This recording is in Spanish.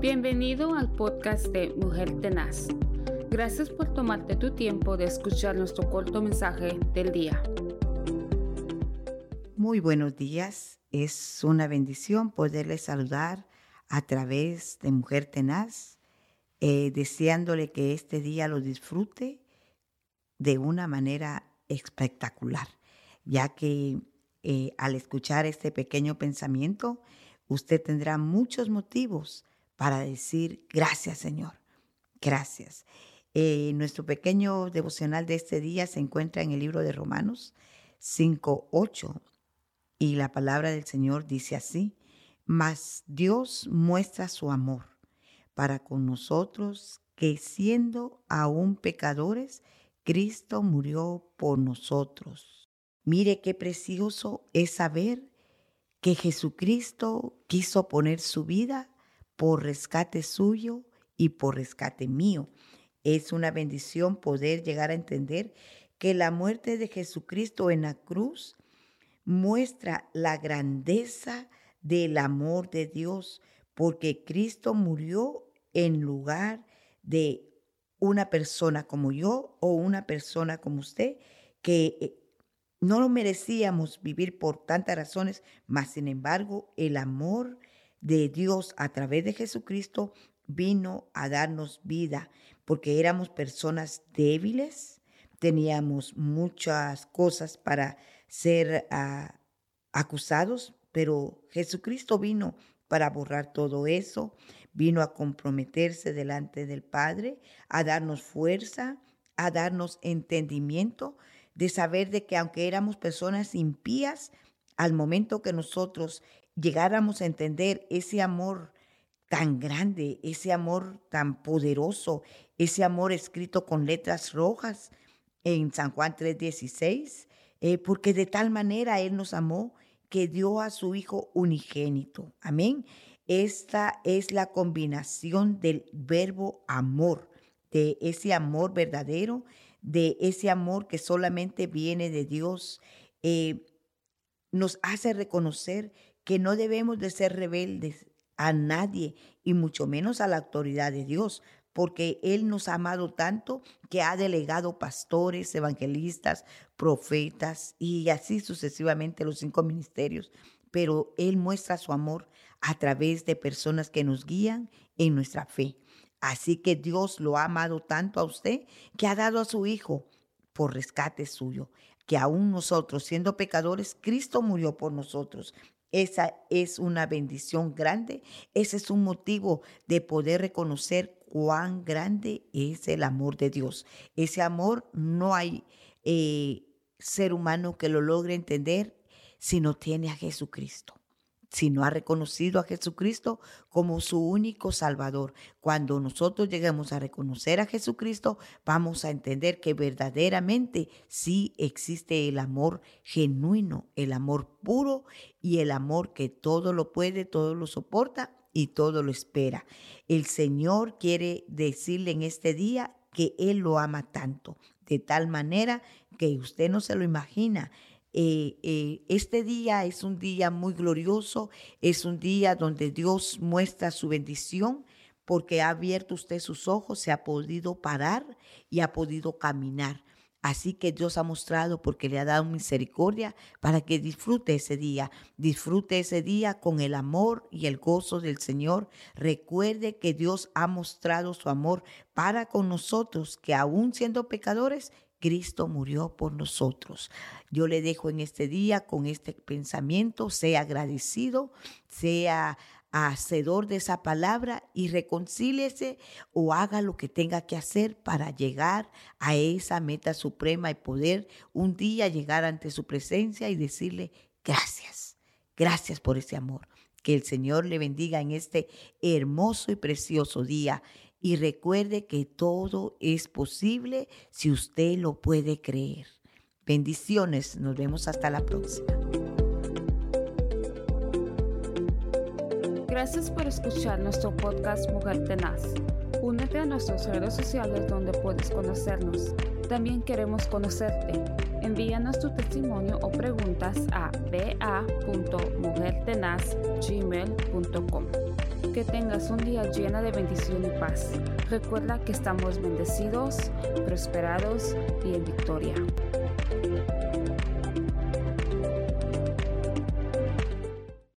Bienvenido al podcast de Mujer Tenaz. Gracias por tomarte tu tiempo de escuchar nuestro corto mensaje del día. Muy buenos días. Es una bendición poderles saludar a través de Mujer Tenaz, eh, deseándole que este día lo disfrute de una manera espectacular, ya que eh, al escuchar este pequeño pensamiento, usted tendrá muchos motivos para decir gracias Señor, gracias. Eh, nuestro pequeño devocional de este día se encuentra en el libro de Romanos 5.8 y la palabra del Señor dice así, mas Dios muestra su amor para con nosotros que siendo aún pecadores, Cristo murió por nosotros. Mire qué precioso es saber que Jesucristo quiso poner su vida por rescate suyo y por rescate mío. Es una bendición poder llegar a entender que la muerte de Jesucristo en la cruz muestra la grandeza del amor de Dios, porque Cristo murió en lugar de una persona como yo o una persona como usted, que eh, no lo merecíamos vivir por tantas razones, mas sin embargo el amor de Dios a través de Jesucristo vino a darnos vida, porque éramos personas débiles, teníamos muchas cosas para ser ah, acusados, pero Jesucristo vino para borrar todo eso, vino a comprometerse delante del Padre, a darnos fuerza, a darnos entendimiento de saber de que aunque éramos personas impías, al momento que nosotros llegáramos a entender ese amor tan grande, ese amor tan poderoso, ese amor escrito con letras rojas en San Juan 3:16, eh, porque de tal manera Él nos amó que dio a su Hijo unigénito. Amén. Esta es la combinación del verbo amor, de ese amor verdadero, de ese amor que solamente viene de Dios. Eh, nos hace reconocer que no debemos de ser rebeldes a nadie y mucho menos a la autoridad de Dios, porque Él nos ha amado tanto que ha delegado pastores, evangelistas, profetas y así sucesivamente los cinco ministerios. Pero Él muestra su amor a través de personas que nos guían en nuestra fe. Así que Dios lo ha amado tanto a usted que ha dado a su Hijo por rescate suyo, que aún nosotros siendo pecadores, Cristo murió por nosotros. Esa es una bendición grande, ese es un motivo de poder reconocer cuán grande es el amor de Dios. Ese amor no hay eh, ser humano que lo logre entender si no tiene a Jesucristo si no ha reconocido a Jesucristo como su único Salvador. Cuando nosotros lleguemos a reconocer a Jesucristo, vamos a entender que verdaderamente sí existe el amor genuino, el amor puro y el amor que todo lo puede, todo lo soporta y todo lo espera. El Señor quiere decirle en este día que Él lo ama tanto, de tal manera que usted no se lo imagina eh, eh, este día es un día muy glorioso, es un día donde Dios muestra su bendición porque ha abierto usted sus ojos, se ha podido parar y ha podido caminar. Así que Dios ha mostrado porque le ha dado misericordia para que disfrute ese día, disfrute ese día con el amor y el gozo del Señor. Recuerde que Dios ha mostrado su amor para con nosotros, que aún siendo pecadores, Cristo murió por nosotros. Yo le dejo en este día con este pensamiento, sea agradecido, sea hacedor de esa palabra y reconcíliese o haga lo que tenga que hacer para llegar a esa meta suprema y poder un día llegar ante su presencia y decirle gracias, gracias por ese amor. Que el Señor le bendiga en este hermoso y precioso día y recuerde que todo es posible si usted lo puede creer. Bendiciones, nos vemos hasta la próxima. Gracias por escuchar nuestro podcast Mujer Tenaz. Únete a nuestras redes sociales donde puedes conocernos. También queremos conocerte. Envíanos tu testimonio o preguntas a ba.mujertenazgmail.com. Que tengas un día lleno de bendición y paz. Recuerda que estamos bendecidos, prosperados y en victoria.